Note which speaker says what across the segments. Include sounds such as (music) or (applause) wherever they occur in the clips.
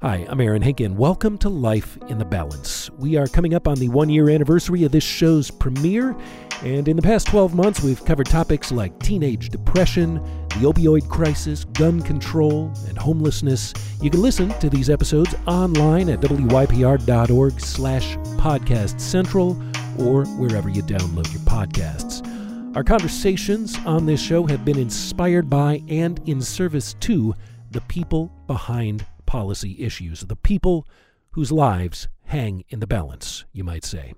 Speaker 1: Hi, I'm Aaron Henkin. Welcome to Life in the Balance. We are coming up on the one year anniversary of this show's premiere, and in the past 12 months, we've covered topics like teenage depression, the opioid crisis, gun control, and homelessness. You can listen to these episodes online at wypr.org slash podcast central or wherever you download your podcasts. Our conversations on this show have been inspired by and in service to the people behind policy issues, the people whose lives hang in the balance, you might say.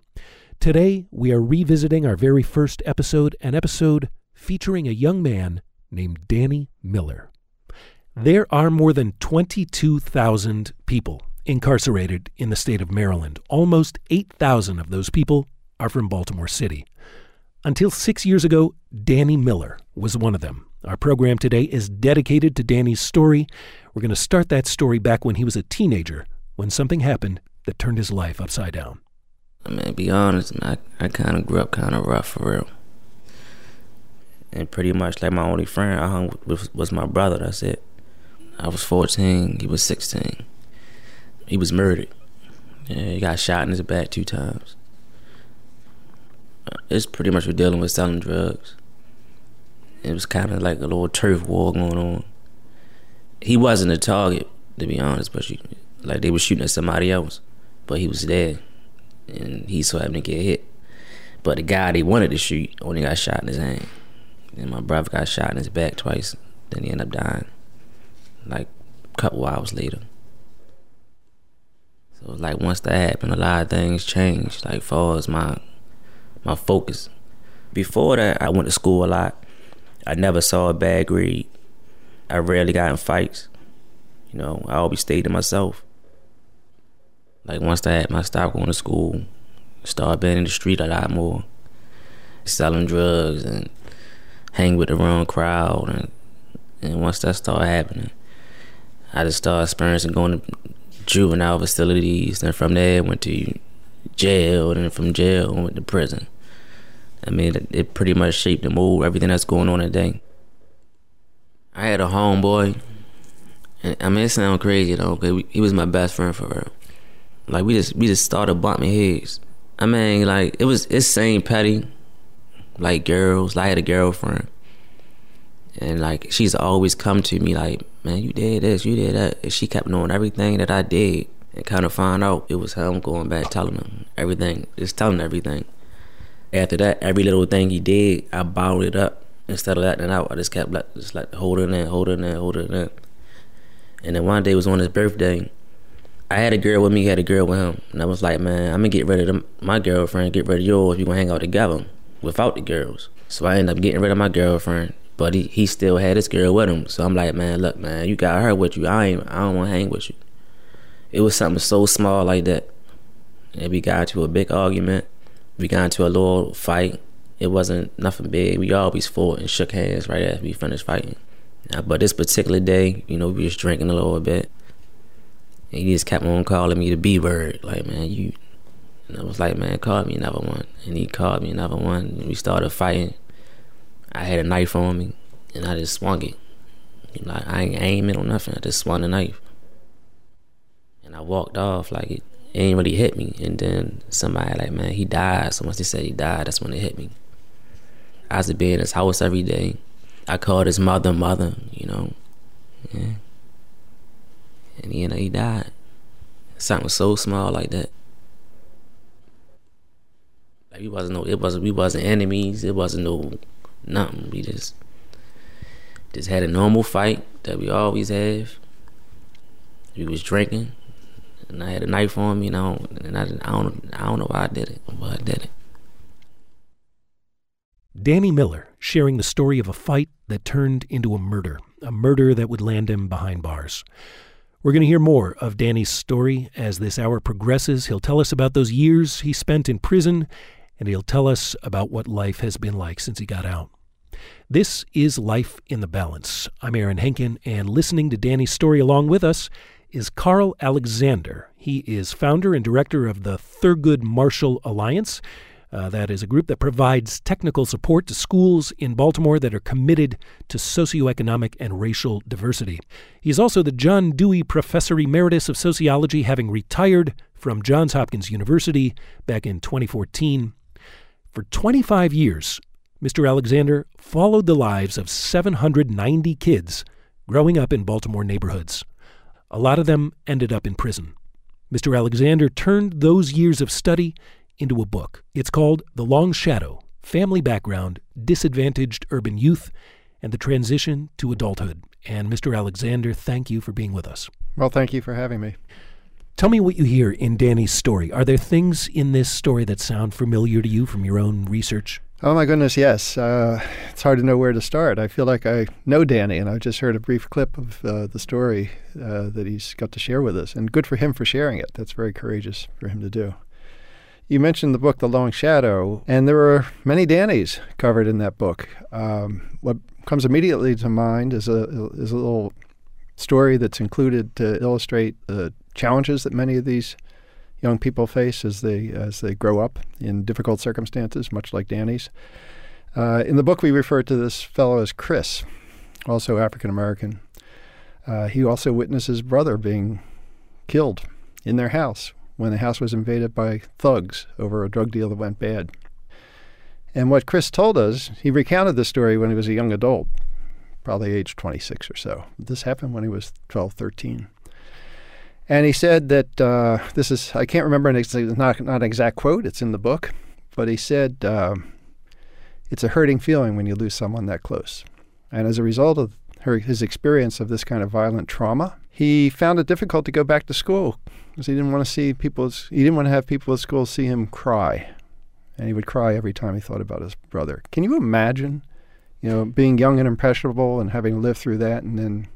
Speaker 1: Today, we are revisiting our very first episode, an episode featuring a young man named Danny Miller. There are more than 22,000 people incarcerated in the state of Maryland. Almost 8,000 of those people are from Baltimore City. Until six years ago, Danny Miller was one of them. Our program today is dedicated to Danny's story. We're going to start that story back when he was a teenager, when something happened that turned his life upside down.
Speaker 2: I mean, be honest, I, I kind of grew up kind of rough for real. And pretty much like my only friend I hung with was my brother, that's it. I was 14, he was 16. He was murdered. Yeah, he got shot in his back two times. Uh, it's pretty much we're dealing with selling drugs it was kind of like a little turf war going on. He wasn't a target, to be honest, but she, like they were shooting at somebody else, but he was there, and he so happened to get hit. But the guy they wanted to shoot only got shot in his hand, and my brother got shot in his back twice. Then he ended up dying, like a couple hours later. So like once that happened, a lot of things changed. Like far as my my focus. Before that, I went to school a lot I never saw a bad grade. I rarely got in fights. You know, I always stayed to myself. Like once I had my stop going to school, started being in the street a lot more, selling drugs and hang with the wrong crowd, and and once that started happening, I just started experiencing going to juvenile facilities. And from there, went to jail, and from jail, went to prison. I mean, it, it pretty much shaped the mood, everything that's going on today. I had a homeboy. And, I mean, it sounds crazy though, cause he was my best friend for real. Like we just we just started bumping heads. I mean, like it was it's same petty, like girls. Like, I had a girlfriend, and like she's always come to me like, man, you did this, you did that. And she kept knowing everything that I did, and kind of find out it was him going back telling him everything, just telling everything after that, every little thing he did, I bottled it up. Instead of it out, I just kept like, just like holding it, holding it, holding it. And then one day was on his birthday. I had a girl with me, he had a girl with him. And I was like, man, I'm gonna get rid of them, my girlfriend, get rid of yours. We gonna hang out together without the girls. So I ended up getting rid of my girlfriend. But he, he still had his girl with him. So I'm like, man, look, man, you got her with you. I ain't I don't wanna hang with you. It was something so small like that. And we got into a big argument. We got into a little fight. It wasn't nothing big. We always fought and shook hands right after we finished fighting. But this particular day, you know, we was drinking a little bit. And he just kept on calling me the B word. Like, man, you. And I was like, man, call me another one. And he called me another one. And we started fighting. I had a knife on me. And I just swung it. You know, I ain't aiming on nothing. I just swung the knife. And I walked off like it it ain't really hit me. And then somebody like, man, he died. So once they said he died, that's when it hit me. Was to be in his house every day. I called his mother, mother, you know. Yeah. And you know, he died. Something so small like that. Like we wasn't no, it wasn't we wasn't enemies. It wasn't no nothing. We just just had a normal fight that we always have. We was drinking and I had a knife on me, and I don't, and I, I don't, I don't know why I did it, but I did it.
Speaker 1: Danny Miller sharing the story of a fight that turned into a murder, a murder that would land him behind bars. We're going to hear more of Danny's story as this hour progresses. He'll tell us about those years he spent in prison, and he'll tell us about what life has been like since he got out. This is Life in the Balance. I'm Aaron Henkin, and listening to Danny's story along with us is Karl Alexander. He is founder and director of the Thurgood Marshall Alliance. Uh, that is a group that provides technical support to schools in Baltimore that are committed to socioeconomic and racial diversity. He's also the John Dewey Professor Emeritus of Sociology, having retired from Johns Hopkins University back in 2014. For 25 years, Mr. Alexander followed the lives of 790 kids growing up in Baltimore neighborhoods. A lot of them ended up in prison. Mr. Alexander turned those years of study into a book. It's called The Long Shadow Family Background, Disadvantaged Urban Youth, and the Transition to Adulthood. And Mr. Alexander, thank you for being with us.
Speaker 3: Well, thank you for having me.
Speaker 1: Tell me what you hear in Danny's story. Are there things in this story that sound familiar to you from your own research?
Speaker 3: Oh my goodness, yes. Uh, it's hard to know where to start. I feel like I know Danny, and I've just heard a brief clip of uh, the story uh, that he's got to share with us. And good for him for sharing it. That's very courageous for him to do. You mentioned the book, The Long Shadow, and there are many Dannys covered in that book. Um, what comes immediately to mind is a is a little story that's included to illustrate the challenges that many of these young people face as they as they grow up in difficult circumstances, much like Danny's. Uh, in the book, we refer to this fellow as Chris, also African American. Uh, he also witnessed his brother being killed in their house when the house was invaded by thugs over a drug deal that went bad. And what Chris told us, he recounted the story when he was a young adult, probably age 26 or so. This happened when he was 12, 13. And he said that uh, this is, I can't remember, an ex- not, not an exact quote, it's in the book, but he said, uh, it's a hurting feeling when you lose someone that close. And as a result of her, his experience of this kind of violent trauma, he found it difficult to go back to school because he didn't want to see people, he didn't want to have people at school see him cry. And he would cry every time he thought about his brother. Can you imagine, you know, being young and impressionable and having lived through that and then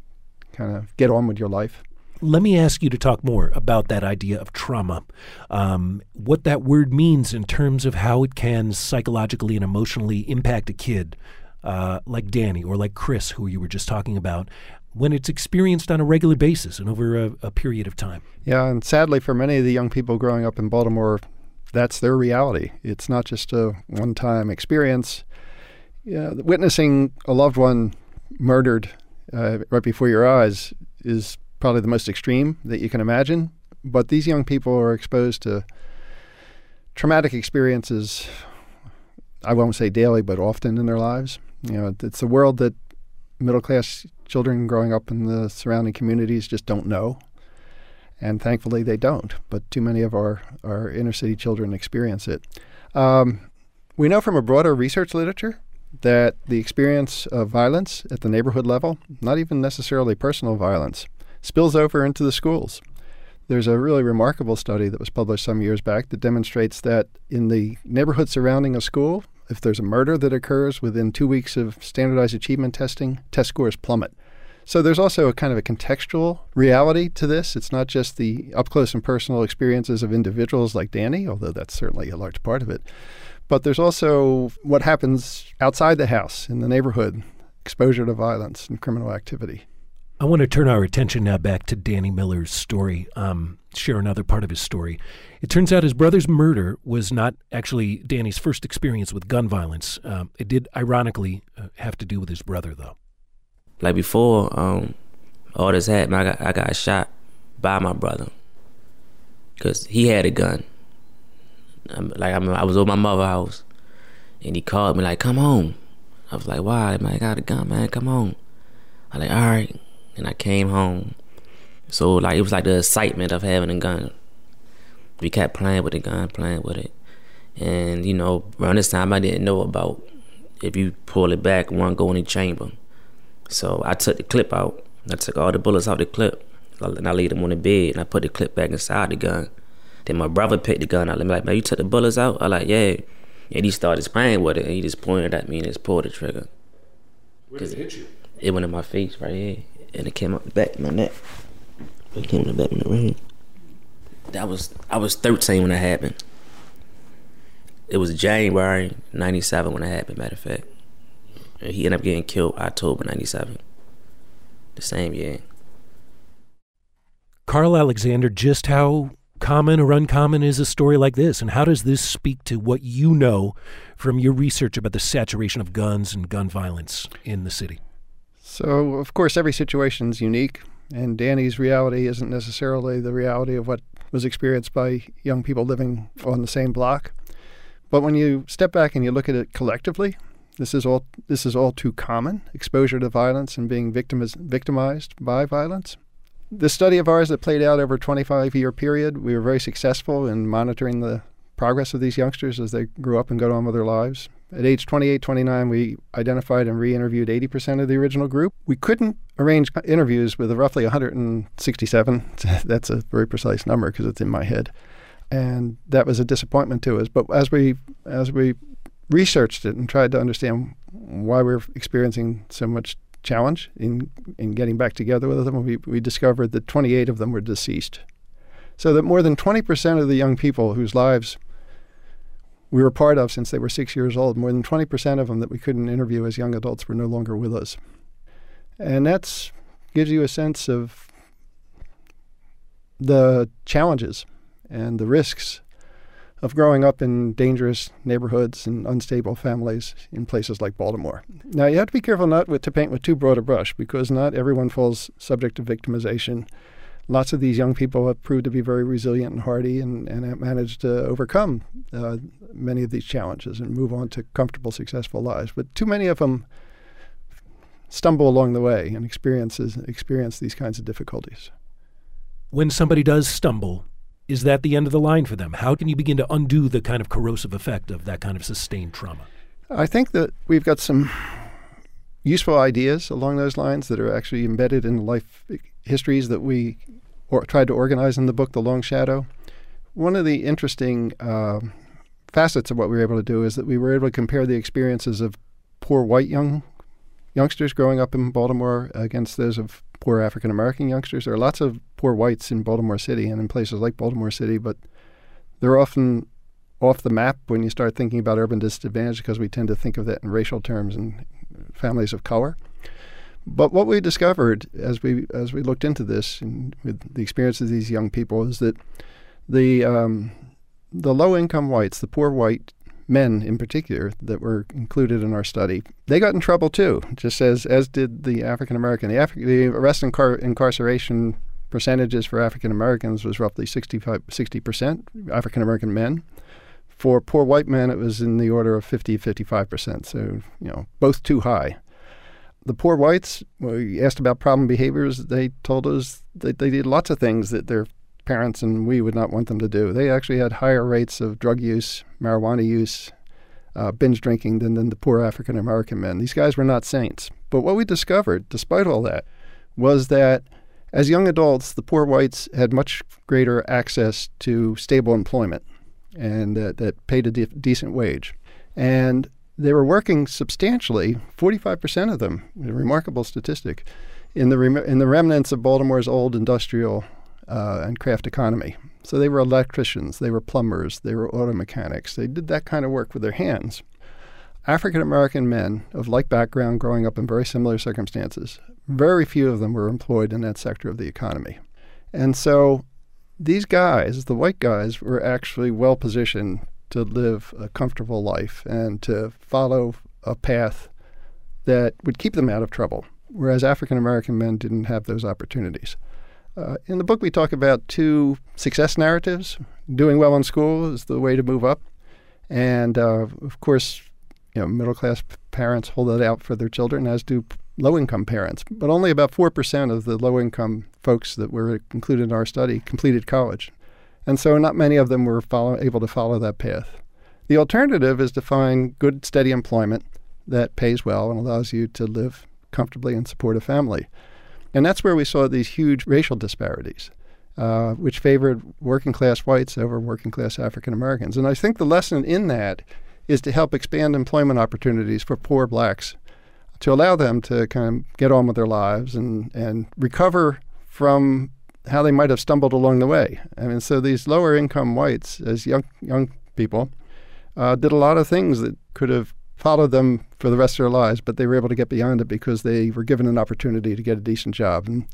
Speaker 3: kind of get on with your life?
Speaker 1: let me ask you to talk more about that idea of trauma, um, what that word means in terms of how it can psychologically and emotionally impact a kid uh, like Danny or like Chris, who you were just talking about, when it's experienced on a regular basis and over a, a period of time.
Speaker 3: Yeah, and sadly, for many of the young people growing up in Baltimore, that's their reality. It's not just a one time experience. Yeah, witnessing a loved one murdered uh, right before your eyes is probably the most extreme that you can imagine. But these young people are exposed to traumatic experiences. I won't say daily, but often in their lives. You know, it's a world that middle class children growing up in the surrounding communities just don't know. And thankfully, they don't. But too many of our, our inner city children experience it. Um, we know from a broader research literature that the experience of violence at the neighborhood level, not even necessarily personal violence, spills over into the schools. There's a really remarkable study that was published some years back that demonstrates that in the neighborhood surrounding a school, if there's a murder that occurs within two weeks of standardized achievement testing, test scores plummet. So there's also a kind of a contextual reality to this. It's not just the up close and personal experiences of individuals like Danny, although that's certainly a large part of it. But there's also what happens outside the house in the neighborhood, exposure to violence and criminal activity.
Speaker 1: I want to turn our attention now back to Danny Miller's story, um, share another part of his story. It turns out his brother's murder was not actually Danny's first experience with gun violence. Um, it did, ironically, uh, have to do with his brother, though.
Speaker 2: Like before um, all this happened, I got, I got shot by my brother because he had a gun. like I, I was over my mother's house, and he called me like, "Come home." I was like, "Why, man? I got a gun, man. Come on." I'm like, "All right." And I came home. So like it was like the excitement of having a gun. We kept playing with the gun, playing with it, and you know around this time I didn't know about if you pull it back, one go in the chamber. So I took the clip out. I took all the bullets out the clip, and I laid them on the bed, and I put the clip back inside the gun. Then my brother picked the gun out. I'm like, man, you took the bullets out? I like, yeah. And he started playing with it, and he just pointed at me and just pulled the trigger.
Speaker 1: Where did it hit you?
Speaker 2: It went in my face right here and it came out the back of my neck. It came in the back of my neck. That was I was 13 when that happened. It was January 97 when it happened, matter of fact. And he ended up getting killed October 97. The same year.
Speaker 1: Karl Alexander, just how common or uncommon is a story like this? And how does this speak to what you know from your research about the saturation of guns and gun violence in the city?
Speaker 3: So, of course, every situation is unique, and Danny's reality isn't necessarily the reality of what was experienced by young people living on the same block. But when you step back and you look at it collectively, this is all this is all too common: exposure to violence and being victimiz- victimized by violence. The study of ours that played out over a 25 year period, we were very successful in monitoring the progress of these youngsters as they grew up and got on with their lives. At age 28, 29, we identified and re interviewed 80% of the original group. We couldn't arrange interviews with roughly 167. (laughs) That's a very precise number because it's in my head. And that was a disappointment to us. But as we, as we researched it and tried to understand why we we're experiencing so much challenge in, in getting back together with them, we, we discovered that 28 of them were deceased. So that more than 20% of the young people whose lives we were part of since they were six years old, more than 20% of them that we couldn't interview as young adults were no longer with us. And that gives you a sense of the challenges and the risks of growing up in dangerous neighborhoods and unstable families in places like Baltimore. Now, you have to be careful not with, to paint with too broad a brush because not everyone falls subject to victimization. Lots of these young people have proved to be very resilient and hardy and, and have managed to overcome uh, many of these challenges and move on to comfortable, successful lives. But too many of them stumble along the way and experiences experience these kinds of difficulties.
Speaker 1: When somebody does stumble, is that the end of the line for them? How can you begin to undo the kind of corrosive effect of that kind of sustained trauma?
Speaker 3: I think that we've got some useful ideas along those lines that are actually embedded in the life histories that we or, tried to organize in the book, The Long Shadow. One of the interesting uh, facets of what we were able to do is that we were able to compare the experiences of poor white young youngsters growing up in Baltimore against those of poor African American youngsters. There are lots of poor whites in Baltimore City and in places like Baltimore City, but they're often off the map when you start thinking about urban disadvantage because we tend to think of that in racial terms and families of color. But what we discovered as we as we looked into this and with the experience of these young people is that the um, the low income whites, the poor white men in particular that were included in our study, they got in trouble too, just as as did the African American. The, Afri- the arrest and incar- incarceration percentages for African Americans was roughly 65, 60% African American men. For poor white men, it was in the order of 50, 55%. So, you know, both too high. The poor whites, we asked about problem behaviors. They told us that they did lots of things that their parents and we would not want them to do. They actually had higher rates of drug use, marijuana use, uh, binge drinking than, than the poor African American men. These guys were not saints. But what we discovered, despite all that, was that as young adults, the poor whites had much greater access to stable employment and uh, that paid a de- decent wage. And they were working substantially, 45% of them, a remarkable statistic, in the, rem- in the remnants of Baltimore's old industrial uh, and craft economy. So they were electricians, they were plumbers, they were auto mechanics. They did that kind of work with their hands. African American men of like background growing up in very similar circumstances, very few of them were employed in that sector of the economy. And so these guys, the white guys, were actually well positioned to live a comfortable life and to follow a path that would keep them out of trouble, whereas African American men didn't have those opportunities. Uh, in the book, we talk about two success narratives. Doing well in school is the way to move up. And uh, of course, you know, middle class parents hold that out for their children, as do low income parents. But only about 4% of the low income folks that were included in our study completed college. And so not many of them were follow, able to follow that path. The alternative is to find good, steady employment that pays well and allows you to live comfortably and support a family. And that's where we saw these huge racial disparities, uh, which favored working class whites over working class African Americans. And I think the lesson in that is to help expand employment opportunities for poor blacks to allow them to kind of get on with their lives and, and recover from how they might have stumbled along the way. I mean, so these lower income whites, as young young people, uh, did a lot of things that could have followed them for the rest of their lives, but they were able to get beyond it because they were given an opportunity to get a decent job. And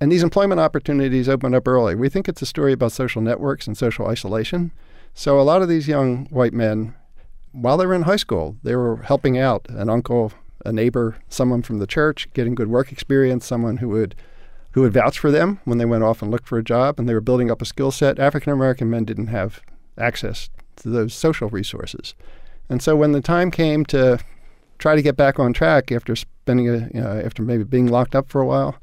Speaker 3: And these employment opportunities opened up early. We think it's a story about social networks and social isolation. So a lot of these young white men, while they were in high school, they were helping out an uncle, a neighbor, someone from the church, getting good work experience, someone who would who would vouch for them when they went off and looked for a job, and they were building up a skill set. African American men didn't have access to those social resources. And so when the time came to try to get back on track after spending a, you know, after maybe being locked up for a while,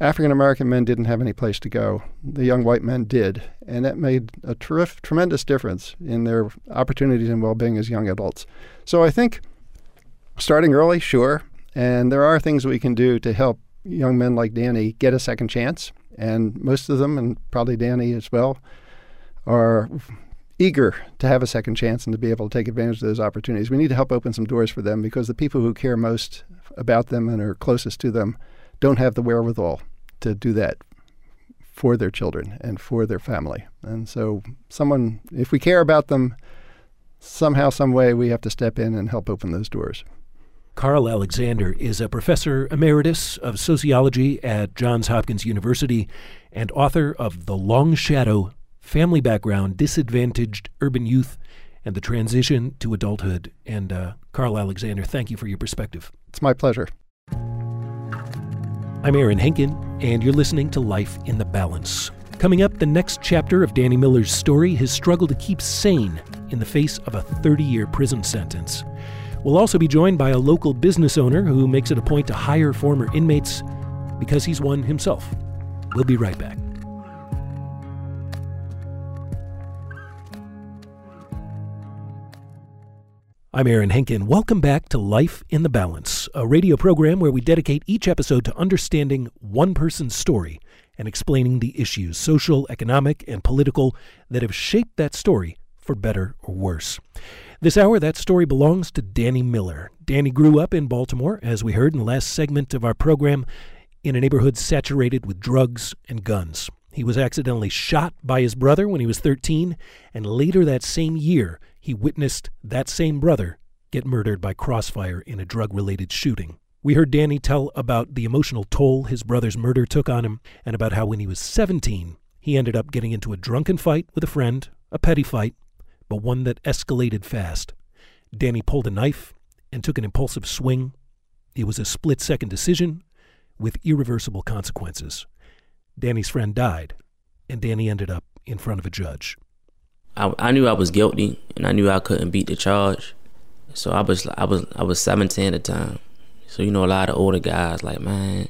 Speaker 3: African American men didn't have any place to go. The young white men did, and that made a terrific, tremendous difference in their opportunities and well-being as young adults. So I think starting early, sure, and there are things we can do to help young men like Danny get a second chance, and most of them, and probably Danny as well, are eager to have a second chance and to be able to take advantage of those opportunities. We need to help open some doors for them because the people who care most about them and are closest to them don't have the wherewithal to do that for their children and for their family. And so, someone, if we care about them, somehow, some way, we have to step in and help open those doors.
Speaker 1: Karl Alexander is a professor emeritus of sociology at Johns Hopkins University and author of The Long Shadow Family Background, Disadvantaged Urban Youth, and the Transition to Adulthood. And uh, Karl Alexander, thank you for your perspective.
Speaker 3: It's my pleasure.
Speaker 1: I'm Aaron Henkin, and you're listening to Life in the Balance. Coming up, the next chapter of Danny Miller's story his struggle to keep sane in the face of a 30 year prison sentence. We'll also be joined by a local business owner who makes it a point to hire former inmates because he's one himself. We'll be right back. I'm Aaron Henkin. Welcome back to Life in the Balance, a radio program where we dedicate each episode to understanding one person's story and explaining the issues, social, economic, and political, that have shaped that story for better or worse. This hour, that story belongs to Danny Miller. Danny grew up in Baltimore, as we heard in the last segment of our program, in a neighborhood saturated with drugs and guns. He was accidentally shot by his brother when he was 13, and later that same year, he witnessed that same brother get murdered by crossfire in a drug related shooting. We heard Danny tell about the emotional toll his brother's murder took on him, and about how when he was 17, he ended up getting into a drunken fight with a friend, a petty fight, but one that escalated fast. Danny pulled a knife and took an impulsive swing. It was a split second decision with irreversible consequences. Danny's friend died, and Danny ended up in front of a judge.
Speaker 2: I, I knew I was guilty, and I knew I couldn't beat the charge. So I was I was I was 17 at the time. So you know a lot of older guys like, man,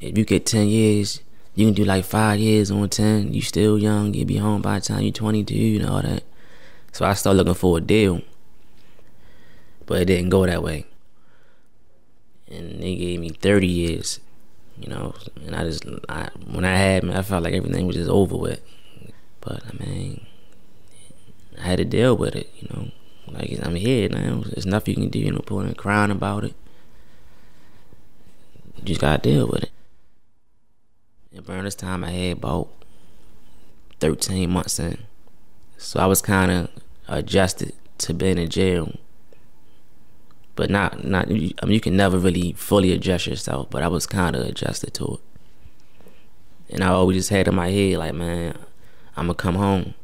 Speaker 2: if you get 10 years, you can do like five years on 10. You still young. You'll be home by the time you're 22 and all that. So I started looking for a deal. But it didn't go that way. And they gave me 30 years, you know. And I just, I, when I had I felt like everything was just over with. But I mean, I had to deal with it, you know. Like I'm here now. There's nothing you can do. You know, pulling crying about it. You just gotta deal with it. And around this time, I had about 13 months in, so I was kind of adjusted to being in jail. But not not I mean you can never really fully adjust yourself, but I was kind of adjusted to it. And I always just had in my head like, man, I'm gonna come home.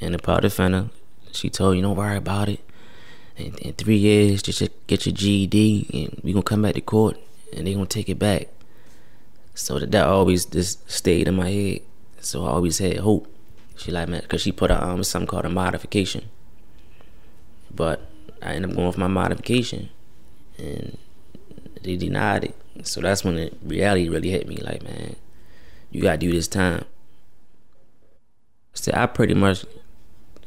Speaker 2: And the part defender, she told you don't worry about it. In, in three years, just get your GED, and we gonna come back to court, and they gonna take it back. So that that always just stayed in my head. So I always had hope. She like man, cause she put a, um something called a modification. But I ended up going with my modification, and they denied it. So that's when the reality really hit me. Like, man, you gotta do this time. So I pretty much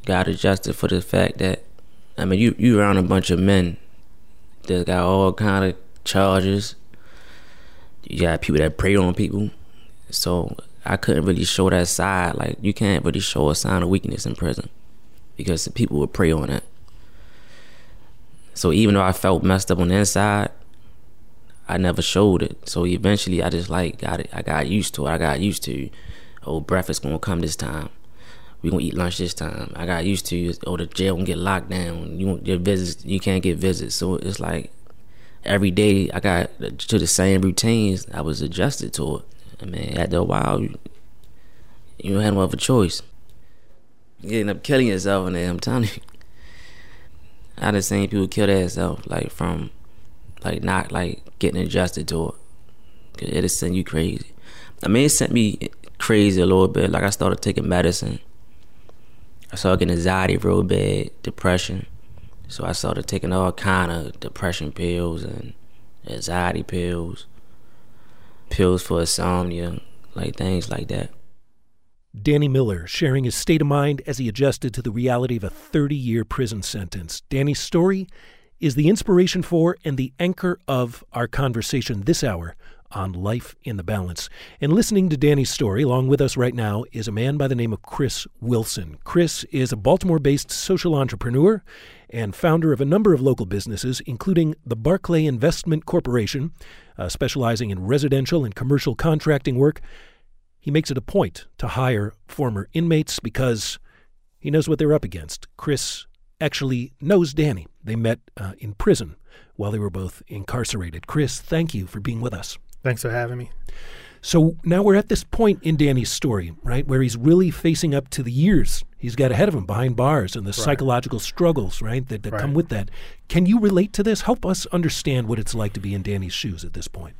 Speaker 2: got adjusted for the fact that I mean you you around a bunch of men that got all kind of charges. You got people that prey on people. So I couldn't really show that side. Like you can't really show a sign of weakness in prison because people would prey on it. So even though I felt messed up on the inside, I never showed it. So eventually, I just like got it. I got used to it. I got used to, oh, breakfast gonna come this time. We gonna eat lunch this time. I got used to, oh, the jail gonna get locked down. You your visits, you can't get visits. So it's like every day I got to the same routines. I was adjusted to it, I mean, after a while, you, you don't have no other choice. You end up killing yourself in there. I'm telling you. (laughs) I done seen people kill themselves like from like not like getting adjusted to it. Cause It'll send you crazy. I mean, it sent me crazy a little bit. Like I started taking medicine. I started getting anxiety real bad, depression. So I started taking all kind of depression pills and anxiety pills, pills for insomnia, like things like that.
Speaker 1: Danny Miller sharing his state of mind as he adjusted to the reality of a 30 year prison sentence. Danny's story is the inspiration for and the anchor of our conversation this hour on Life in the Balance. And listening to Danny's story, along with us right now, is a man by the name of Chris Wilson. Chris is a Baltimore based social entrepreneur and founder of a number of local businesses, including the Barclay Investment Corporation, uh, specializing in residential and commercial contracting work. He makes it a point to hire former inmates because he knows what they're up against. Chris actually knows Danny. They met uh, in prison while they were both incarcerated. Chris, thank you for being with us.
Speaker 4: Thanks for having me.
Speaker 1: So now we're at this point in Danny's story, right, where he's really facing up to the years he's got ahead of him behind bars and the right. psychological struggles, right, that, that right. come with that. Can you relate to this? Help us understand what it's like to be in Danny's shoes at this point.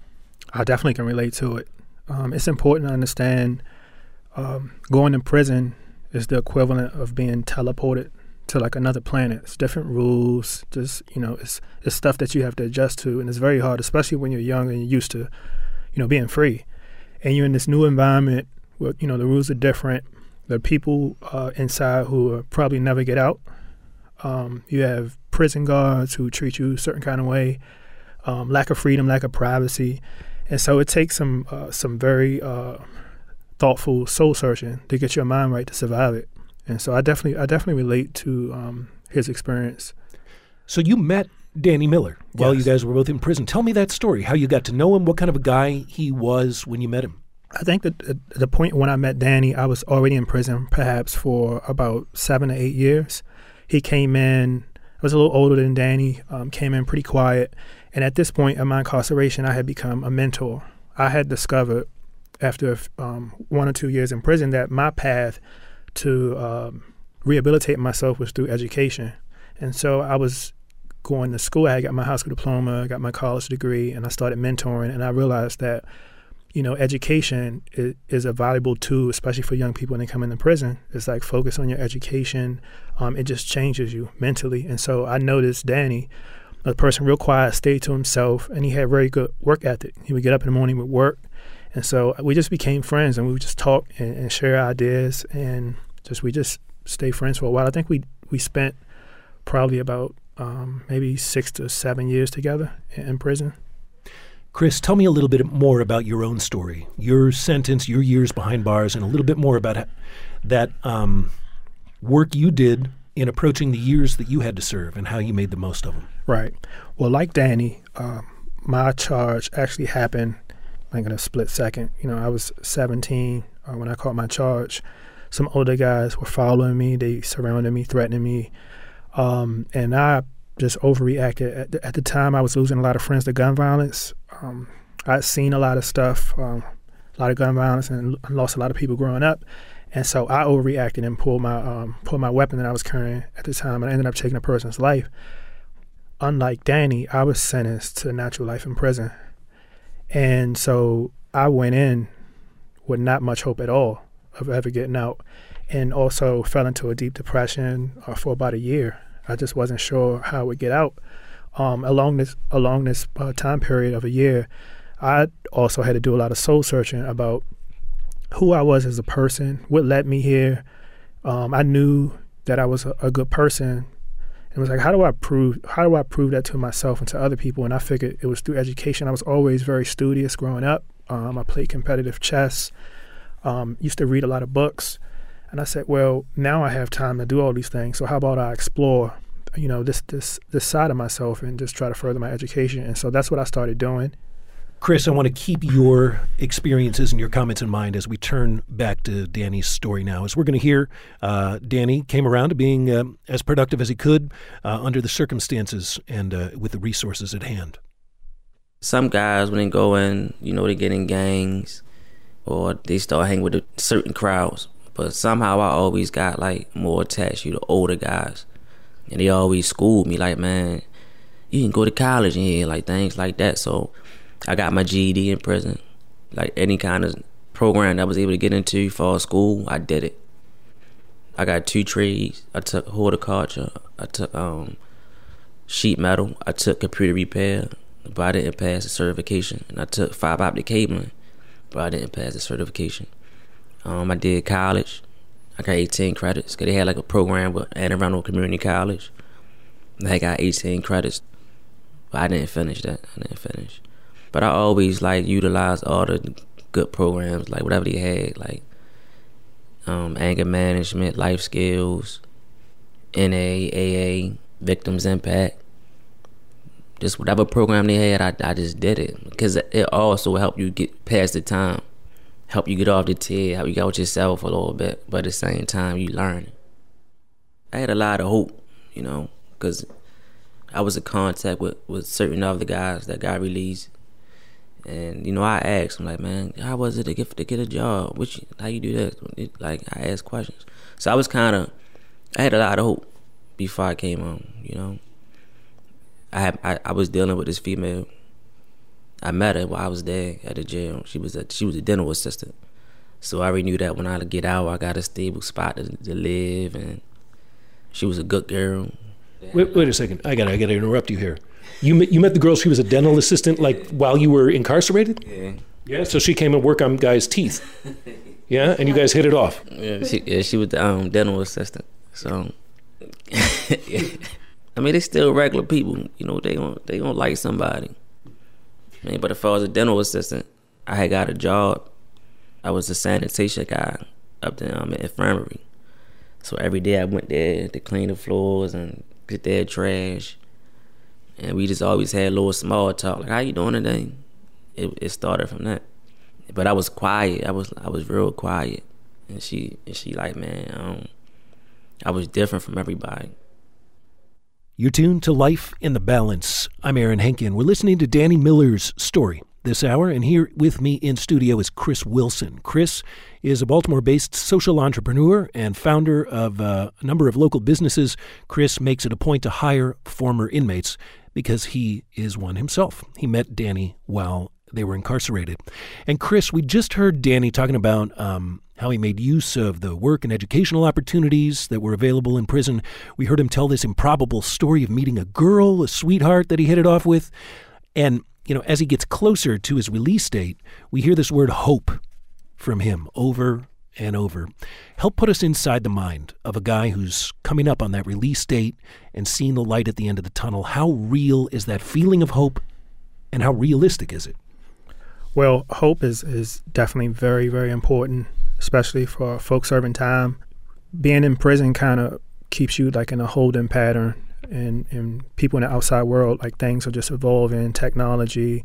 Speaker 4: I definitely can relate to it. Um, it's important to understand um, going in prison is the equivalent of being teleported to like another planet. It's different rules, just you know, it's it's stuff that you have to adjust to, and it's very hard, especially when you're young and you're used to, you know, being free, and you're in this new environment where you know the rules are different. There are people uh, inside who are probably never get out. Um, you have prison guards who treat you a certain kind of way, um, lack of freedom, lack of privacy, and so it takes some uh, some very uh, thoughtful soul searching to get your mind right to survive it. And so I definitely I definitely relate to um, his experience.
Speaker 1: So you met Danny Miller while yes. you guys were both in prison. Tell me that story. How you got to know him? What kind of a guy he was when you met him?
Speaker 4: I think that at the point when I met Danny, I was already in prison, perhaps for about seven to eight years. He came in. I was a little older than Danny. Um, came in pretty quiet, and at this point in my incarceration, I had become a mentor. I had discovered after um, one or two years in prison that my path to um, rehabilitate myself was through education. And so I was going to school. I got my high school diploma, I got my college degree, and I started mentoring. And I realized that, you know, education is, is a valuable tool, especially for young people when they come into prison. It's like focus on your education. Um, it just changes you mentally. And so I noticed Danny, a person real quiet, stayed to himself, and he had very good work ethic. He would get up in the morning would work and so we just became friends and we would just talk and, and share ideas and just we just stay friends for a while. I think we we spent probably about um, maybe six to seven years together in, prison.
Speaker 1: Chris, tell me a little bit more about your own story, your sentence, your years behind bars, and a little bit more about that um, work you did in approaching the years that you had to serve and how you made the most of them.
Speaker 4: Right. Well, like Danny, uh, my charge actually happened like in a split second. You know, I was 17 uh, when I caught my charge. Some older guys were following me. They surrounded me, threatening me, um, and I just overreacted. At the, at the, time, I was losing a lot of friends to gun violence. Um, I'd seen a lot of stuff, um, a lot of gun violence, and lost a lot of people growing up. And so I overreacted and pulled my um, pulled my weapon that I was carrying at the time, and I ended up taking a person's life. Unlike Danny, I was sentenced to natural life in prison. And so I went in with not much hope at all of ever getting out, and also fell into a deep depression uh, for about a year. I just wasn't sure how I would get out. Um, along this along this uh, time period of a year, I also had to do a lot of soul searching about who I was as a person, what led me here. Um, I knew that I was a, a good person it was like, how do I prove how do I prove that to myself and to other people? And I figured it was through education. I was always very studious growing up. Um, I played competitive chess. Um, used to read a lot of books, and I said, well, now I have time to do all these things. So how about I explore, you know, this this this side of myself and just try to further my education? And so that's what I started doing.
Speaker 1: Chris, I want to keep your experiences and your comments in mind as we turn back to Danny's story now. As we're going to hear, uh, Danny came around to being uh, as productive as he could uh, under the circumstances and uh, with the resources at hand.
Speaker 2: Some guys, when they go in, you know, they get in gangs or they start hanging with certain crowds. But somehow I always got like more attached to the older guys, and they always schooled me like, man, you can go to college in here, like things like that. So I got my GED in prison, like any kind of program I was able to get into for school, I did it. I got two trades. I took horticulture. I took um, sheet metal. I took computer repair, but I didn't pass the certification. And I took fiber optic cabling, but I didn't pass the certification. Um, I did college. I got 18 credits because they had like a program with Anne Arundel Community College. I got 18 credits, but I didn't finish that. I didn't finish. But I always like utilize all the good programs, like whatever they had, like um, anger management, life skills, NA, AA, victims impact. Just whatever program they had, I, I just did it because it also helped you get past the time, help you get off the tier, help you get with yourself a little bit, but at the same time you learn. I had a lot of hope, you know, because I was in contact with, with certain other guys that got released and you know, I asked him like, man, how was it to get to get a job? Which how you do that? Like I asked questions. So I was kind of, I had a lot of hope before I came home. You know, I had I, I was dealing with this female. I met her while I was there at the jail. She was a she was a dental assistant. So I already knew that when I get out, I got a stable spot to, to live, and she was a good girl.
Speaker 1: Wait, wait a second. I got I got to interrupt you here. You met, you met the girl. She was a dental assistant, like while you were incarcerated.
Speaker 2: Yeah.
Speaker 1: Yeah. So she came and worked on guys' teeth. Yeah, and you guys hit it off.
Speaker 2: Yeah, she, yeah, she was the um, dental assistant. So, (laughs) yeah. I mean, they still regular people. You know, they don't they don't like somebody. I mean, but if I was a dental assistant, I had got a job. I was a sanitation guy up there um, at infirmary. So every day I went there to clean the floors and get their trash and we just always had little small talk, like "How you doing today?" It, it started from that. But I was quiet. I was I was real quiet, and she and she like, man, um, I was different from everybody.
Speaker 1: You're tuned to Life in the Balance. I'm Aaron Henkin. We're listening to Danny Miller's story this hour, and here with me in studio is Chris Wilson. Chris is a Baltimore based social entrepreneur and founder of uh, a number of local businesses. Chris makes it a point to hire former inmates because he is one himself. He met Danny while they were incarcerated. And Chris, we just heard Danny talking about um, how he made use of the work and educational opportunities that were available in prison. We heard him tell this improbable story of meeting a girl, a sweetheart that he hit it off with. And, you know, as he gets closer to his release date, we hear this word hope from him over and over. Help put us inside the mind of a guy who's coming up on that release date and seeing the light at the end of the tunnel. How real is that feeling of hope and how realistic is it?
Speaker 4: Well, hope is, is definitely very, very important, especially for folks serving time. Being in prison kind of keeps you like in a holding pattern and, and people in the outside world, like things are just evolving, technology,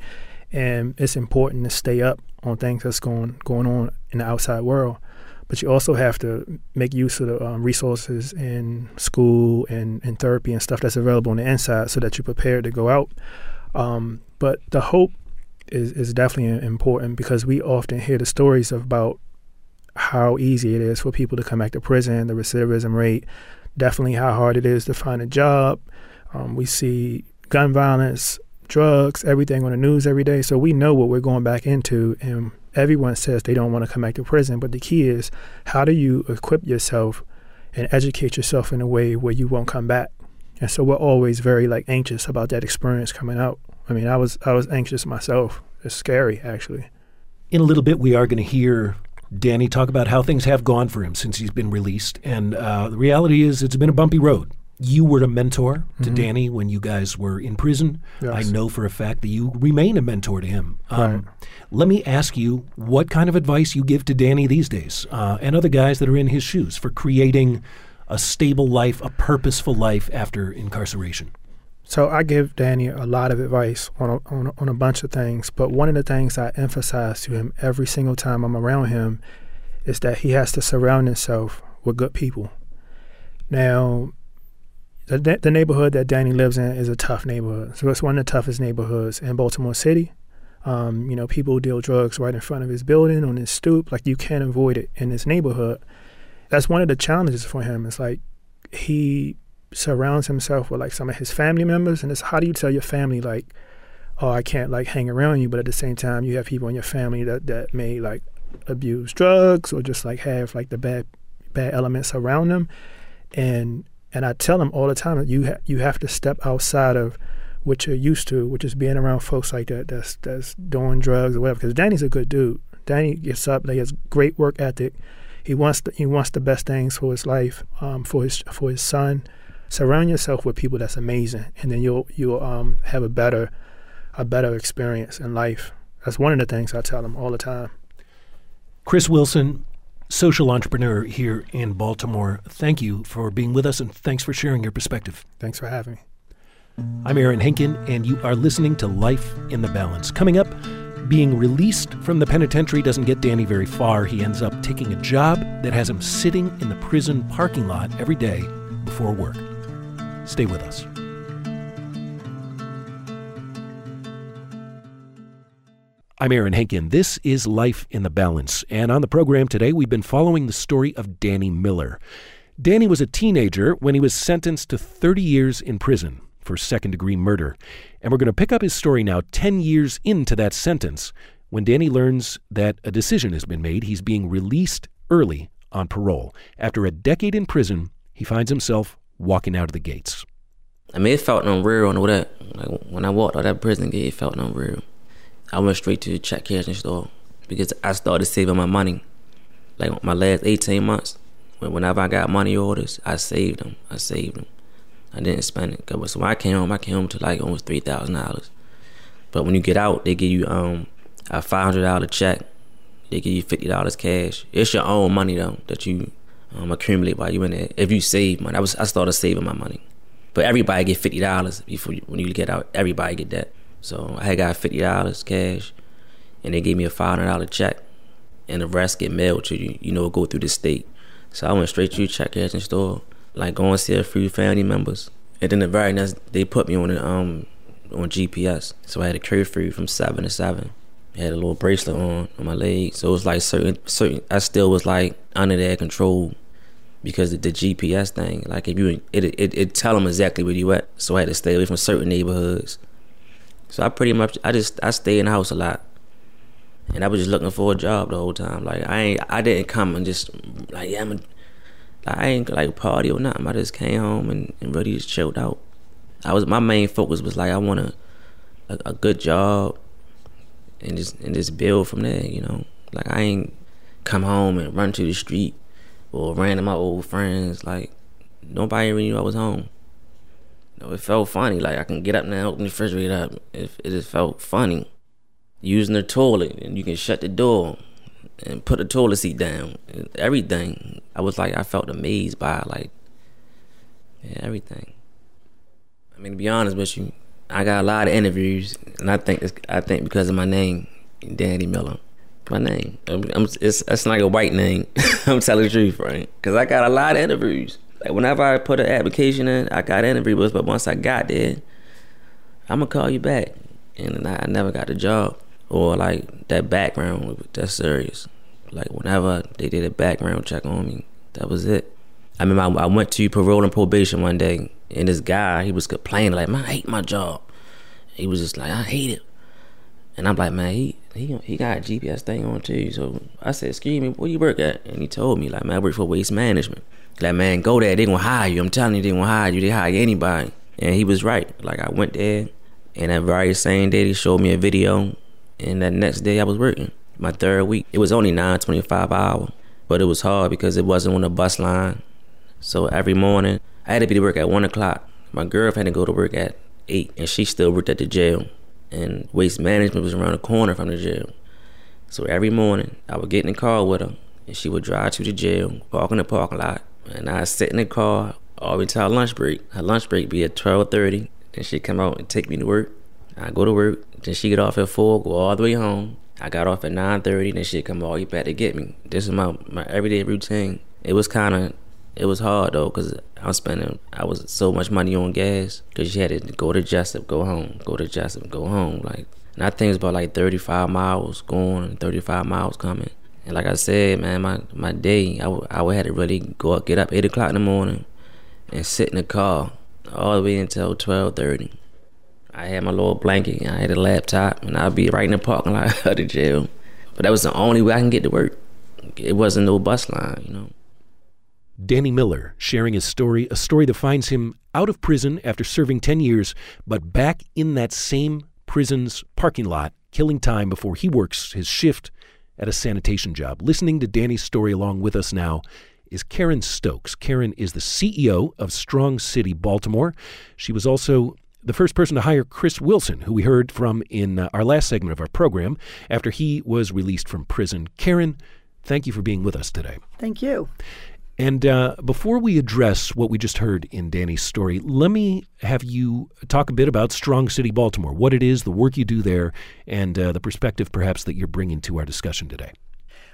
Speaker 4: and it's important to stay up on things that's going going on in the outside world but you also have to make use of the um, resources in school and, and therapy and stuff that's available on the inside so that you're prepared to go out. Um, but the hope is, is definitely important because we often hear the stories about how easy it is for people to come back to prison, the recidivism rate, definitely how hard it is to find a job. Um, we see gun violence, drugs, everything on the news every day. So we know what we're going back into, and everyone says they don't want to come back to prison, but the key is how do you equip yourself and educate yourself in a way where you won't come back? And so we're always very like anxious about that experience coming out. I mean, I was I was anxious myself. It's scary actually.
Speaker 1: In a little bit, we are going to hear Danny talk about how things have gone for him since he's been released, and uh, the reality is it's been a bumpy road you were a mentor to mm-hmm. Danny when you guys were in prison. Yes. I know for a fact that you remain a mentor to him. Um, right. Let me ask you what kind of advice you give to Danny these days uh, and other guys that are in his shoes for creating a stable life, a purposeful life after incarceration.
Speaker 4: So I give Danny a lot of advice on a, on a, on a bunch of things, but one of the things I emphasize to him every single time I'm around him is that he has to surround himself with good people. Now, the, the neighborhood that Danny lives in is a tough neighborhood. So it's one of the toughest neighborhoods in Baltimore City, Um, you know, people deal drugs right in front of his building on his stoop. Like you can't avoid it in this neighborhood. That's one of the challenges for him. It's like he surrounds himself with like some of his family members, and it's how do you tell your family like, oh, I can't like hang around you, but at the same time you have people in your family that that may like abuse drugs or just like have like the bad bad elements around them, and and I tell them all the time that you ha- you have to step outside of what you're used to, which is being around folks like that that's that's doing drugs or whatever. Because Danny's a good dude. Danny gets up, he has great work ethic. He wants the, he wants the best things for his life, um, for his for his son. Surround yourself with people that's amazing, and then you'll you'll um, have a better a better experience in life. That's one of the things I tell them all the time.
Speaker 1: Chris Wilson, social entrepreneur here in Baltimore. Thank you for being with us and thanks for sharing your perspective.
Speaker 4: Thanks for having me.
Speaker 1: I'm Aaron Henkin, and you are listening to Life in the Balance. Coming up, being released from the penitentiary doesn't get Danny very far. He ends up taking a job that has him sitting in the prison parking lot every day before work. Stay with us. I'm Aaron Henkin. This is Life in the Balance. And on the program today, we've been following the story of Danny Miller. Danny was a teenager when he was sentenced to 30 years in prison for second degree murder. And we're going to pick up his story now 10 years into that sentence when Danny learns that a decision has been made. He's being released early on parole. After a decade in prison, he finds himself walking out of the gates.
Speaker 2: I mean, it felt unreal and all that. Like, when I walked out that prison gate, it felt unreal. I went straight to the check cashing store because I started saving my money. Like my last 18 months, whenever I got money orders, I saved them. I saved them. I didn't spend it. Cause so when I came home, I came home to like almost three thousand dollars. But when you get out, they give you um a five hundred dollar check. They give you fifty dollars cash. It's your own money though that you um, accumulate while you in there. If you save money, I was I started saving my money. But everybody get fifty dollars before you, when you get out. Everybody get that. So I got fifty dollars cash, and they gave me a five hundred dollar check, and the rest get mailed to you. You know, go through the state. So I went straight to the check cashing store, like going to see a few family members, and then the very next they put me on the um on GPS. So I had a curfew from seven to seven. I had a little bracelet on on my leg, so it was like certain certain. I still was like under their control because of the GPS thing. Like if you it it it tell them exactly where you at. So I had to stay away from certain neighborhoods. So I pretty much I just I stay in the house a lot. And I was just looking for a job the whole time. Like I ain't I didn't come and just like yeah I'm a, like, I ain't like party or nothing. I just came home and, and really just chilled out. I was my main focus was like I want a, a, a good job and just and just build from there, you know. Like I ain't come home and run to the street or ran to my old friends. Like nobody even knew I was home it felt funny. Like I can get up now, open the refrigerator up. It, just felt funny. Using the toilet and you can shut the door and put the toilet seat down. Everything. I was like, I felt amazed by like, yeah, everything. I mean, to be honest with you, I got a lot of interviews, and I think it's, I think because of my name, Danny Miller. My name. I'm, I'm, it's, it's like a white name. (laughs) I'm telling the truth, right? Because I got a lot of interviews. Like whenever I put an application in, I got interviews, but once I got there, I'm gonna call you back. And I, I never got the job or like that background. That's serious. Like whenever they did a background check on me, that was it. I mean, I, I went to parole and probation one day, and this guy he was complaining like, "Man, I hate my job." He was just like, "I hate it," and I'm like, "Man, he he he got a GPS thing on too." So I said, "Excuse me, where you work at?" And he told me like, "Man, I work for waste management." Like, man, go there. They gonna hire you. I'm telling you, they gonna hire you. They hire anybody. And he was right. Like, I went there, and that very same day, he showed me a video. And that next day, I was working. My third week. It was only 9.25 hour, but it was hard because it wasn't on the bus line. So every morning, I had to be to work at 1 o'clock. My girlfriend had to go to work at 8, and she still worked at the jail. And waste management was around the corner from the jail. So every morning, I would get in the car with her, and she would drive to the jail, park in the parking lot, and I sit in the car all our lunch break. Her lunch break be at twelve thirty. Then she'd come out and take me to work. I'd go to work. Then she'd get off at four, go all the way home. I got off at nine thirty. Then she'd come all the way back to get me. This is my my everyday routine. It was kind of it was hard though because I was spending I was so much money on gas because she had to go to Jessup, go home, go to Jessup, go home. Like And I think it's about like 35 miles going and 35 miles coming. And like I said, man, my, my day, I, w- I would have to really go up, get up 8 o'clock in the morning and sit in the car all the way until 12.30. I had my little blanket, I had a laptop, and I'd be right in the parking lot (laughs) of the jail. But that was the only way I can get to work. It wasn't no bus line, you know.
Speaker 1: Danny Miller sharing his story, a story that finds him out of prison after serving 10 years, but back in that same prison's parking lot, killing time before he works his shift at a sanitation job. Listening to Danny's story along with us now is Karen Stokes. Karen is the CEO of Strong City Baltimore. She was also the first person to hire Chris Wilson, who we heard from in uh, our last segment of our program after he was released from prison. Karen, thank you for being with us today.
Speaker 5: Thank you.
Speaker 1: And uh, before we address what we just heard in Danny's story, let me have you talk a bit about Strong City Baltimore, what it is, the work you do there, and uh, the perspective perhaps that you're bringing to our discussion today.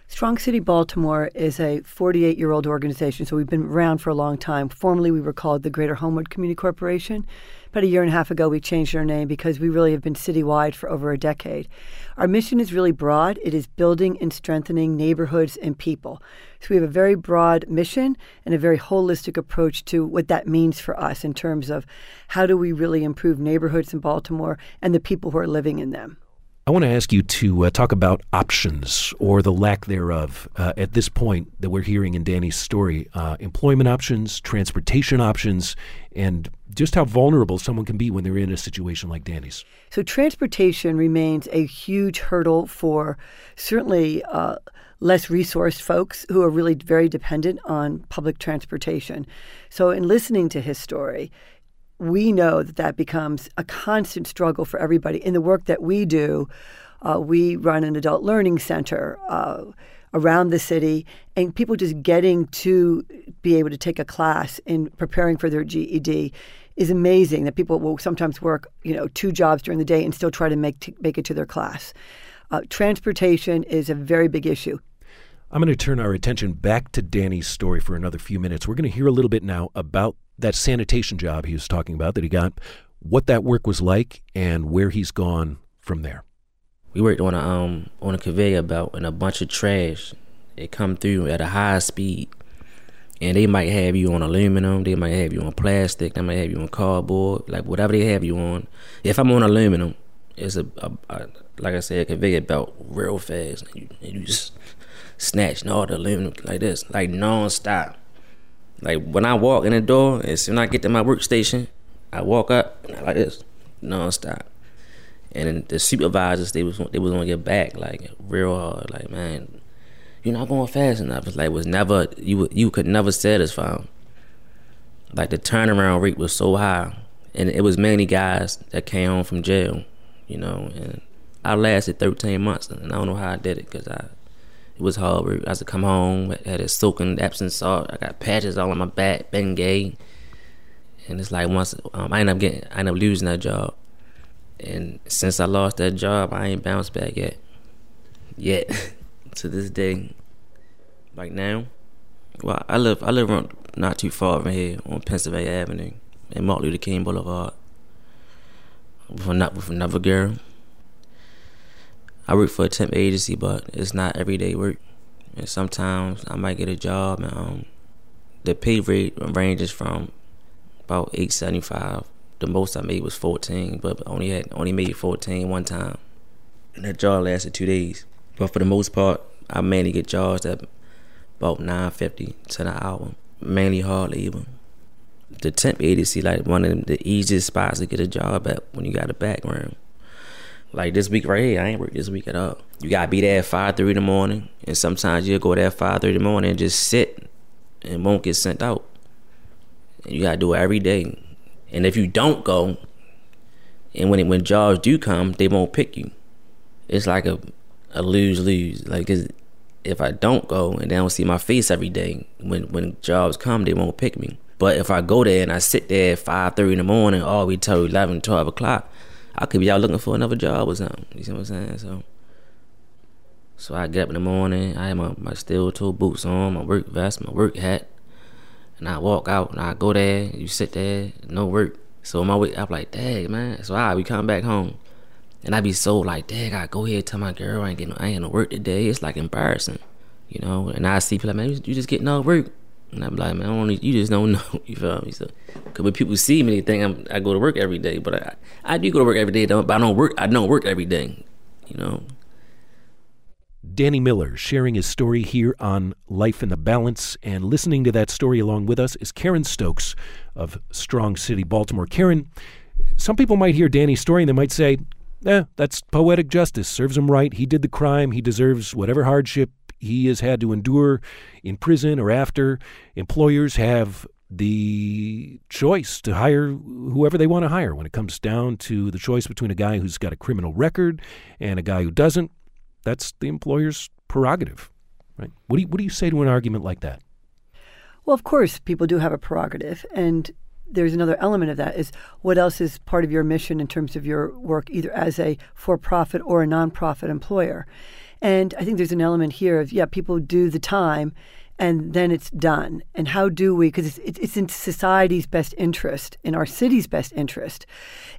Speaker 5: Strong City Baltimore is a 48 year old organization, so we've been around for a long time. Formerly, we were called the Greater Homewood Community Corporation. About a year and a half ago, we changed our name because we really have been citywide for over a decade. Our mission is really broad it is building and strengthening neighborhoods and people. So we have a very broad mission and a very holistic approach to what that means for us in terms of how do we really improve neighborhoods in Baltimore and the people who are living in them.
Speaker 1: I want to ask you to uh, talk about options or the lack thereof uh, at this point that we're hearing in Danny's story uh, employment options, transportation options, and just how vulnerable someone can be when they're in a situation like Danny's.
Speaker 5: So, transportation remains a huge hurdle for certainly uh, less resourced folks who are really very dependent on public transportation. So, in listening to his story, we know that that becomes a constant struggle for everybody. In the work that we do, uh, we run an adult learning center uh, around the city, and people just getting to be able to take a class in preparing for their GED is amazing. That people will sometimes work, you know, two jobs during the day and still try to make make it to their class. Uh, transportation is a very big issue.
Speaker 1: I'm going to turn our attention back to Danny's story for another few minutes. We're going to hear a little bit now about that sanitation job he was talking about that he got, what that work was like, and where he's gone from there.
Speaker 2: We worked on a um on a conveyor belt and a bunch of trash. It come through at a high speed, and they might have you on aluminum, they might have you on plastic, they might have you on cardboard, like whatever they have you on. If I'm on aluminum, it's a, a, a like I said, a conveyor belt real fast, and you, and you just snatching all the aluminum like this, like non-stop. Like when I walk in the door, as soon as I get to my workstation, I walk up like this, non-stop. And the supervisors, they was they was on your back like real hard, like man, you're not going fast enough. It's like it was never you you could never satisfy them. Like the turnaround rate was so high, and it was mainly guys that came home from jail, you know. And I lasted 13 months, and I don't know how I did it because I it was hard. I had to come home, had a soaking Epsom salt. I got patches all on my back, Bengay. And it's like once um, I end up getting, I end up losing that job. And since I lost that job, I ain't bounced back yet. Yet, (laughs) to this day. Like now, well, I live, I live not too far from here on Pennsylvania Avenue and Martin Luther King Boulevard. With another, with another girl. I work for a temp agency, but it's not everyday work. And sometimes I might get a job, and um, the pay rate ranges from about eight seventy five. The most I made was fourteen, but only had only made fourteen one time, and that job lasted two days. But for the most part, I mainly get jobs at about nine fifty to the hour, mainly hard labor. The temp agency like one of the easiest spots to get a job at when you got a background. Like this week right here, I ain't work this week at all. You gotta be there at five thirty in the morning, and sometimes you'll go there at five thirty in the morning and just sit and won't get sent out. And you gotta do it every day. And if you don't go, and when when jobs do come, they won't pick you. It's like a a lose lose. Like if I don't go and they don't see my face every day, when when jobs come, they won't pick me. But if I go there and I sit there at five thirty in the morning all the way till 11, 12 o'clock, I could be out looking for another job or something. You see what I'm saying? So, so I get up in the morning. I have my, my steel toe boots on, my work vest, my work hat, and I walk out and I go there. You sit there, no work. So my way, I'm like, dang man. So I we come back home, And I be so like, dang, I go ahead tell my girl I ain't getting, I ain't no work today. It's like embarrassing, you know. And I see people like, man, you just getting no work. And I'm like, man, I don't, you just don't (laughs) know. You feel me? So, cause when people see me, they think I'm, I go to work every day, but I, I do go to work every day. But I don't work. I don't work every day. You know.
Speaker 1: Danny Miller sharing his story here on Life in the Balance. And listening to that story along with us is Karen Stokes of Strong City, Baltimore. Karen, some people might hear Danny's story and they might say, eh, that's poetic justice. Serves him right. He did the crime. He deserves whatever hardship he has had to endure in prison or after. Employers have the choice to hire whoever they want to hire when it comes down to the choice between a guy who's got a criminal record and a guy who doesn't. That's the employer's prerogative, right? What do you, what do you say to an argument like that?
Speaker 5: Well, of course, people do have a prerogative, and there's another element of that is what else is part of your mission in terms of your work, either as a for-profit or a nonprofit employer. And I think there's an element here of yeah, people do the time, and then it's done. And how do we? Because it's, it's in society's best interest, in our city's best interest,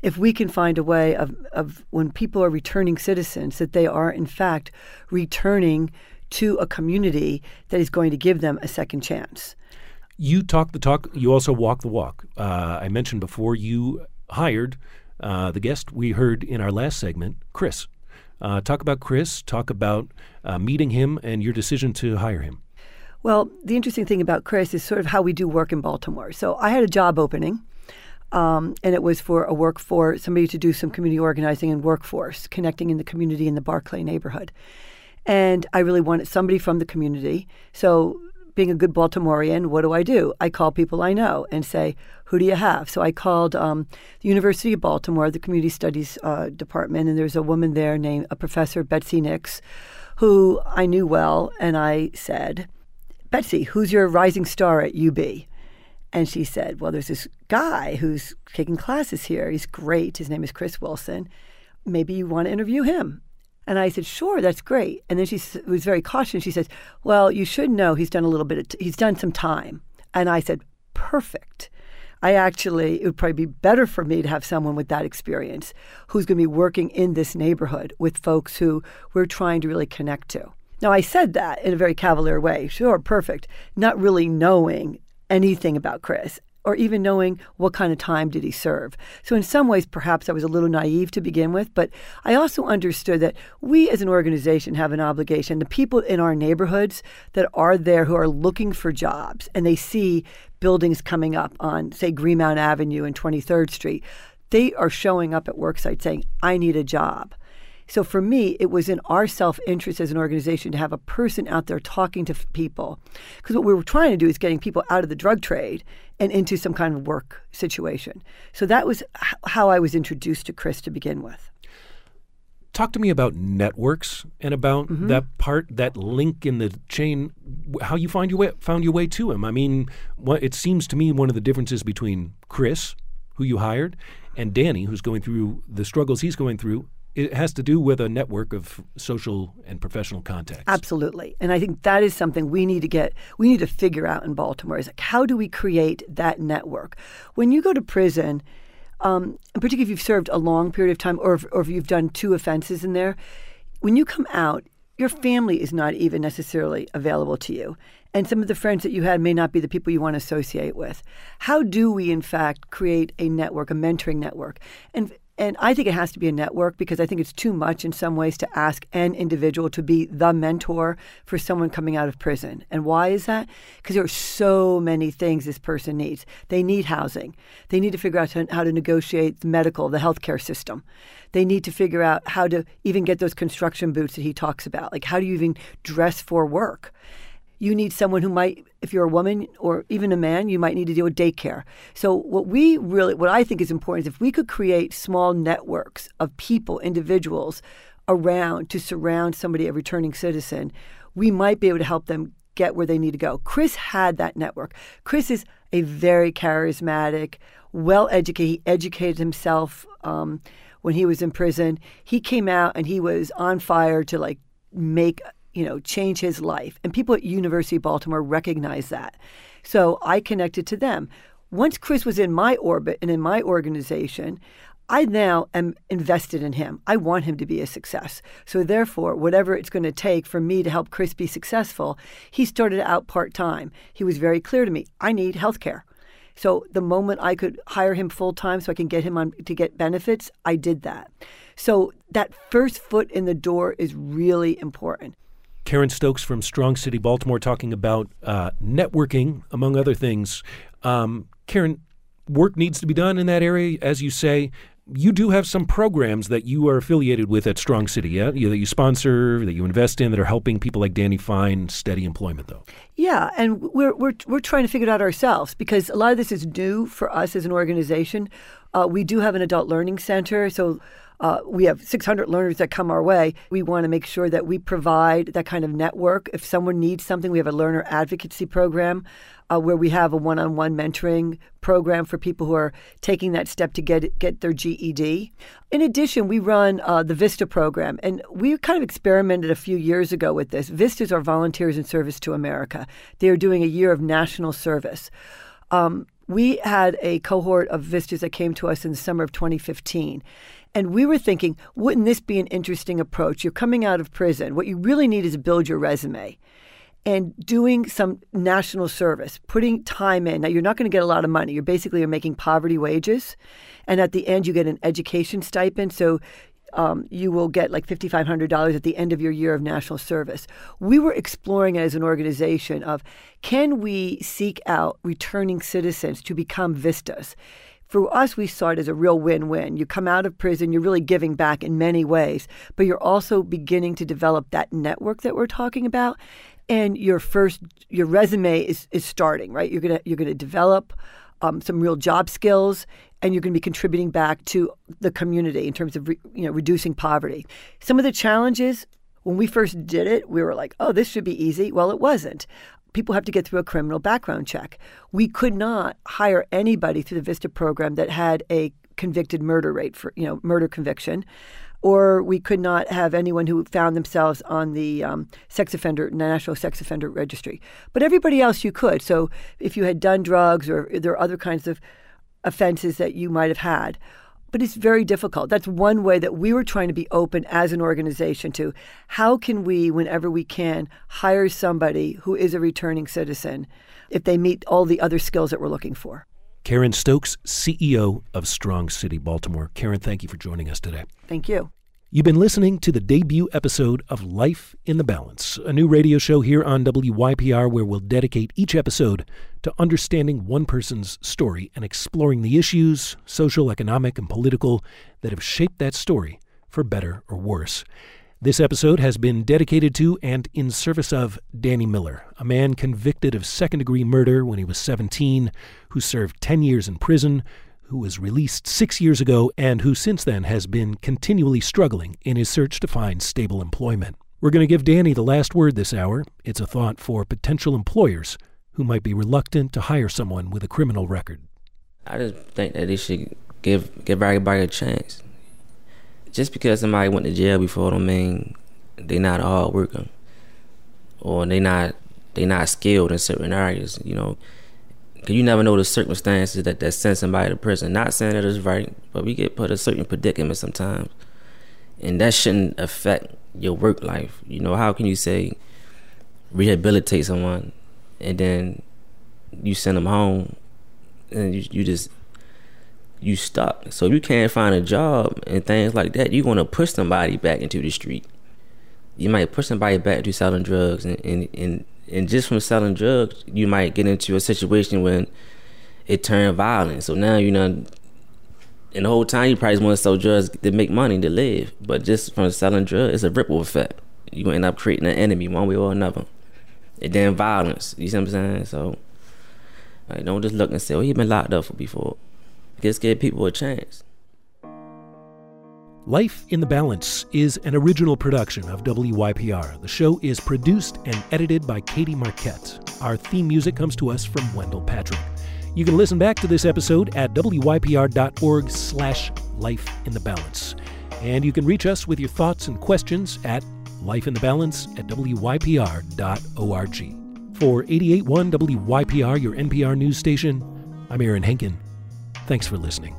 Speaker 5: if we can find a way of of when people are returning citizens that they are in fact returning to a community that is going to give them a second chance.
Speaker 1: You talk the talk. You also walk the walk. Uh, I mentioned before you hired uh, the guest we heard in our last segment, Chris. Uh, talk about Chris. Talk about uh, meeting him and your decision to hire him.
Speaker 5: Well, the interesting thing about Chris is sort of how we do work in Baltimore. So I had a job opening, um, and it was for a work for somebody to do some community organizing and workforce, connecting in the community in the Barclay neighborhood. And I really wanted somebody from the community. So being a good Baltimorean, what do I do? I call people I know and say, who do you have? So I called um, the University of Baltimore, the Community Studies uh, Department, and there's a woman there named a Professor Betsy Nix, who I knew well, and I said, Betsy, who's your rising star at UB? And she said, Well, there's this guy who's taking classes here. He's great. His name is Chris Wilson. Maybe you want to interview him. And I said, sure, that's great. And then she was very cautious. She says, well, you should know he's done a little bit, t- he's done some time. And I said, perfect. I actually, it would probably be better for me to have someone with that experience who's going to be working in this neighborhood with folks who we're trying to really connect to. Now, I said that in a very cavalier way. Sure, perfect. Not really knowing anything about Chris or even knowing what kind of time did he serve. So in some ways, perhaps I was a little naive to begin with, but I also understood that we as an organization have an obligation. The people in our neighborhoods that are there who are looking for jobs and they see buildings coming up on, say, Greenmount Avenue and 23rd Street, they are showing up at worksite saying, I need a job. So for me, it was in our self interest as an organization to have a person out there talking to f- people. Because what we were trying to do is getting people out of the drug trade and into some kind of work situation. So that was h- how I was introduced to Chris to begin with.
Speaker 1: Talk to me about networks and about mm-hmm. that part, that link in the chain, how you find your way, found your way to him. I mean, what, it seems to me one of the differences between Chris, who you hired, and Danny, who's going through the struggles he's going through, it has to do with a network of social and professional contacts.
Speaker 5: Absolutely. And I think that is something we need to get, we need to figure out in Baltimore is like, how do we create that network? When you go to prison, um, particularly if you've served a long period of time or if, or if you've done two offenses in there, when you come out, your family is not even necessarily available to you. And some of the friends that you had may not be the people you want to associate with. How do we, in fact, create a network, a mentoring network? And and I think it has to be a network because I think it's too much in some ways to ask an individual to be the mentor for someone coming out of prison. And why is that? Because there are so many things this person needs. They need housing. They need to figure out how to negotiate the medical, the healthcare system. They need to figure out how to even get those construction boots that he talks about. Like, how do you even dress for work? You need someone who might if you're a woman or even a man you might need to deal with daycare. So what we really what i think is important is if we could create small networks of people individuals around to surround somebody a returning citizen we might be able to help them get where they need to go. Chris had that network. Chris is a very charismatic well educated he educated himself um, when he was in prison. He came out and he was on fire to like make you know, change his life. And people at University of Baltimore recognize that. So I connected to them. Once Chris was in my orbit and in my organization, I now am invested in him. I want him to be a success. So, therefore, whatever it's going to take for me to help Chris be successful, he started out part time. He was very clear to me I need health care. So, the moment I could hire him full time so I can get him on to get benefits, I did that. So, that first foot in the door is really important.
Speaker 1: Karen Stokes from Strong City, Baltimore, talking about uh, networking, among other things. Um, Karen, work needs to be done in that area, as you say you do have some programs that you are affiliated with at Strong City, yeah? that you sponsor, that you invest in, that are helping people like Danny find steady employment, though.
Speaker 5: Yeah, and we're we're we're trying to figure it out ourselves because a lot of this is new for us as an organization. Uh, we do have an adult learning center, so. Uh, we have 600 learners that come our way. We want to make sure that we provide that kind of network. If someone needs something, we have a learner advocacy program uh, where we have a one-on-one mentoring program for people who are taking that step to get get their GED. In addition, we run uh, the Vista program, and we kind of experimented a few years ago with this. Vistas are volunteers in service to America. They are doing a year of national service. Um, we had a cohort of Vistas that came to us in the summer of 2015. And we were thinking, wouldn't this be an interesting approach? You're coming out of prison. What you really need is to build your resume and doing some national service, putting time in. Now, you're not going to get a lot of money. You're basically you're making poverty wages. And at the end, you get an education stipend. So um, you will get like $5,500 at the end of your year of national service. We were exploring as an organization of can we seek out returning citizens to become vistas? For us, we saw it as a real win win. You come out of prison, you're really giving back in many ways, but you're also beginning to develop that network that we're talking about and your first your resume is is starting right? You're gonna you're gonna develop um, some real job skills and you're going to be contributing back to the community in terms of re, you know reducing poverty. Some of the challenges when we first did it we were like oh this should be easy. Well it wasn't people have to get through a criminal background check we could not hire anybody through the vista program that had a convicted murder rate for you know murder conviction or we could not have anyone who found themselves on the um, sex offender national sex offender registry. But everybody else you could. So if you had done drugs or there are other kinds of offenses that you might have had. But it's very difficult. That's one way that we were trying to be open as an organization to how can we, whenever we can, hire somebody who is a returning citizen if they meet all the other skills that we're looking for.
Speaker 1: Karen Stokes, CEO of Strong City Baltimore. Karen, thank you for joining us today.
Speaker 5: Thank you.
Speaker 1: You've been listening to the debut episode of Life in the Balance, a new radio show here on WYPR where we'll dedicate each episode to understanding one person's story and exploring the issues, social, economic, and political, that have shaped that story for better or worse. This episode has been dedicated to and in service of Danny Miller, a man convicted of second degree murder when he was 17, who served 10 years in prison, who was released six years ago and who since then has been continually struggling in his search to find stable employment. We're going to give Danny the last word this hour. It's a thought for potential employers who might be reluctant to hire someone with a criminal record.
Speaker 2: I just think that they should give give everybody a chance. Just because somebody went to jail before don't mean they not all working or they not they not skilled in certain areas. You know, you never know the circumstances that that send somebody to prison. Not saying that it's right, but we get put in a certain predicament sometimes, and that shouldn't affect your work life. You know, how can you say rehabilitate someone and then you send them home and you, you just you stuck. So you can't find a job and things like that, you're gonna push somebody back into the street. You might push somebody back to selling drugs and, and, and and just from selling drugs, you might get into a situation when it turned violent. So now you know, and the whole time you probably want to sell drugs to make money to live, but just from selling drugs, it's a ripple effect. You end up creating an enemy one way or another, and then violence. You see what I'm saying? So, like, don't just look and say, "Oh, he been locked up for before." Just give people a chance.
Speaker 1: Life in the Balance is an original production of WYPR. The show is produced and edited by Katie Marquette. Our theme music comes to us from Wendell Patrick. You can listen back to this episode at wypr.org slash life in the balance. And you can reach us with your thoughts and questions at lifeinthebalance at wypr.org. For 881 WYPR, your NPR news station, I'm Aaron Henkin. Thanks for listening.